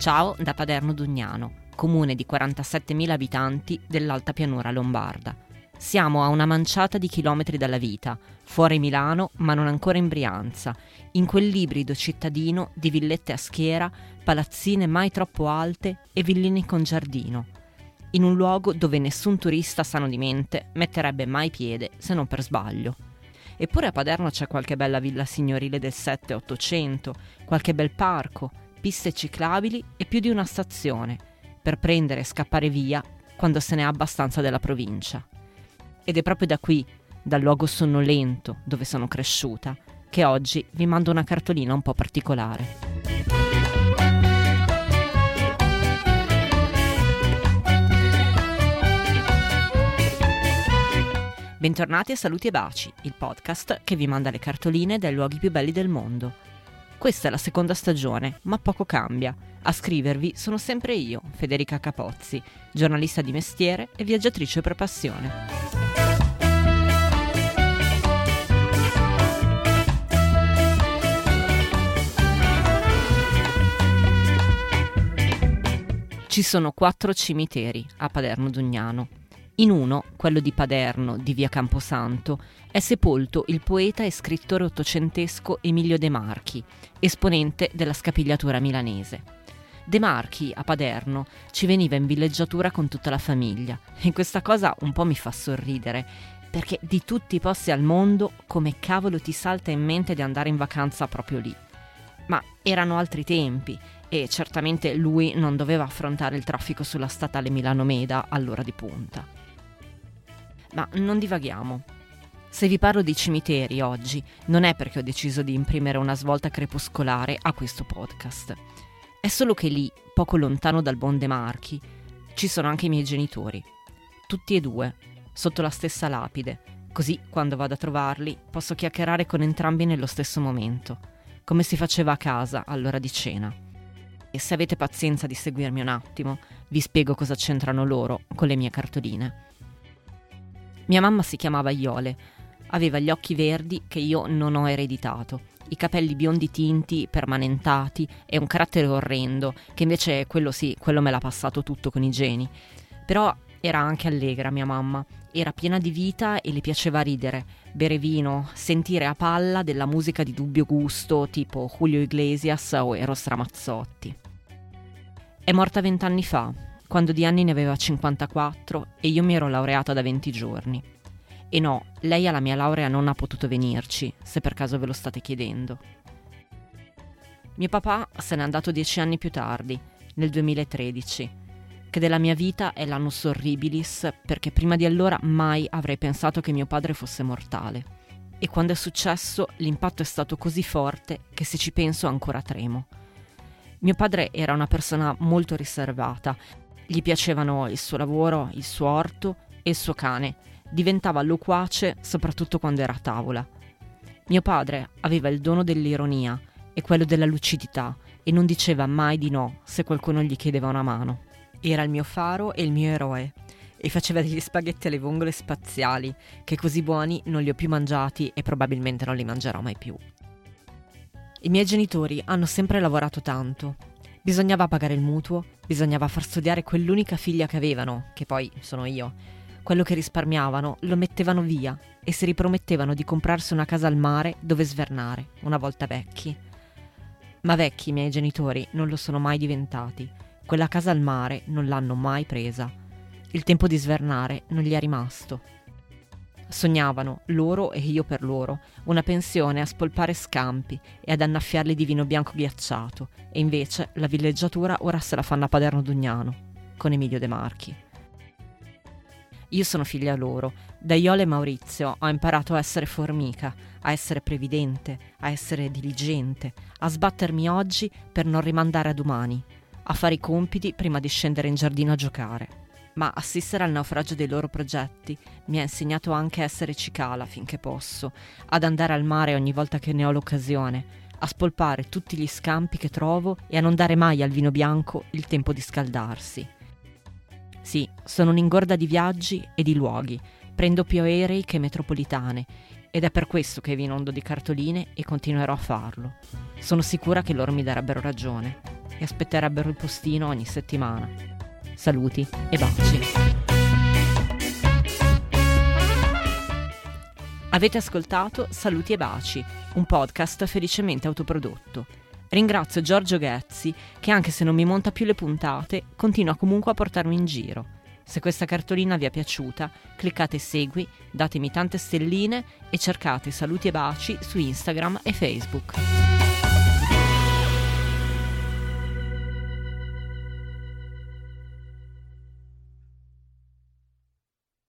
Ciao da Paderno Dugnano, comune di 47.000 abitanti dell'Alta Pianura Lombarda. Siamo a una manciata di chilometri dalla vita, fuori Milano ma non ancora in Brianza, in quell'ibrido cittadino di villette a schiera, palazzine mai troppo alte e villine con giardino. In un luogo dove nessun turista sano di mente metterebbe mai piede se non per sbaglio. Eppure a Paderno c'è qualche bella villa signorile del 7-800, qualche bel parco, piste ciclabili e più di una stazione, per prendere e scappare via quando se ne ha abbastanza della provincia. Ed è proprio da qui, dal luogo sonnolento dove sono cresciuta, che oggi vi mando una cartolina un po' particolare. Bentornati a Saluti e Baci, il podcast che vi manda le cartoline dai luoghi più belli del mondo. Questa è la seconda stagione, ma poco cambia. A scrivervi sono sempre io, Federica Capozzi, giornalista di mestiere e viaggiatrice per passione. Ci sono quattro cimiteri a Paderno Dugnano. In uno, quello di Paderno, di via Camposanto, è sepolto il poeta e scrittore ottocentesco Emilio De Marchi, esponente della scapigliatura milanese. De Marchi, a Paderno, ci veniva in villeggiatura con tutta la famiglia e questa cosa un po' mi fa sorridere, perché di tutti i posti al mondo, come cavolo ti salta in mente di andare in vacanza proprio lì? Ma erano altri tempi e certamente lui non doveva affrontare il traffico sulla statale Milano-Meda all'ora di punta. Ma non divaghiamo. Se vi parlo di cimiteri oggi, non è perché ho deciso di imprimere una svolta crepuscolare a questo podcast. È solo che lì, poco lontano dal Bonde Marchi, ci sono anche i miei genitori. Tutti e due, sotto la stessa lapide, così quando vado a trovarli posso chiacchierare con entrambi nello stesso momento, come si faceva a casa all'ora di cena. E se avete pazienza di seguirmi un attimo, vi spiego cosa c'entrano loro con le mie cartoline. Mia mamma si chiamava Iole, aveva gli occhi verdi che io non ho ereditato, i capelli biondi tinti, permanentati e un carattere orrendo, che invece quello sì, quello me l'ha passato tutto con i geni. Però era anche allegra mia mamma, era piena di vita e le piaceva ridere, bere vino, sentire a palla della musica di dubbio gusto tipo Julio Iglesias o Eros Ramazzotti. È morta vent'anni fa, quando di anni ne aveva 54 e io mi ero laureata da 20 giorni. E no, lei alla mia laurea non ha potuto venirci, se per caso ve lo state chiedendo. Mio papà se n'è andato dieci anni più tardi, nel 2013, che della mia vita è l'annus horribilis perché prima di allora mai avrei pensato che mio padre fosse mortale. E quando è successo l'impatto è stato così forte che se ci penso ancora tremo. Mio padre era una persona molto riservata, gli piacevano il suo lavoro, il suo orto e il suo cane, diventava loquace soprattutto quando era a tavola. Mio padre aveva il dono dell'ironia e quello della lucidità e non diceva mai di no se qualcuno gli chiedeva una mano. Era il mio faro e il mio eroe. E faceva degli spaghetti alle vongole spaziali, che così buoni non li ho più mangiati e probabilmente non li mangerò mai più. I miei genitori hanno sempre lavorato tanto. Bisognava pagare il mutuo, bisognava far studiare quell'unica figlia che avevano, che poi sono io. Quello che risparmiavano lo mettevano via e si ripromettevano di comprarsi una casa al mare dove svernare, una volta vecchi. Ma vecchi i miei genitori non lo sono mai diventati quella casa al mare non l'hanno mai presa. Il tempo di svernare non gli è rimasto. Sognavano, loro e io per loro, una pensione a spolpare scampi e ad annaffiarli di vino bianco ghiacciato, e invece la villeggiatura ora se la fanno a Paderno Dugnano, con Emilio De Marchi. Io sono figlia loro. Da Iole Maurizio ho imparato a essere formica, a essere previdente, a essere diligente, a sbattermi oggi per non rimandare a domani, a fare i compiti prima di scendere in giardino a giocare. Ma assistere al naufragio dei loro progetti mi ha insegnato anche a essere cicala finché posso, ad andare al mare ogni volta che ne ho l'occasione, a spolpare tutti gli scampi che trovo e a non dare mai al vino bianco il tempo di scaldarsi. Sì, sono un'ingorda di viaggi e di luoghi, prendo più aerei che metropolitane ed è per questo che vi inondo di cartoline e continuerò a farlo. Sono sicura che loro mi darebbero ragione. e aspetterebbero il postino ogni settimana. Saluti e baci. Avete ascoltato Saluti e Baci, un podcast felicemente autoprodotto. Ringrazio Giorgio Ghezzi che anche se non mi monta più le puntate, continua comunque a portarmi in giro. Se questa cartolina vi è piaciuta, cliccate segui, datemi tante stelline e cercate saluti e baci su Instagram e Facebook.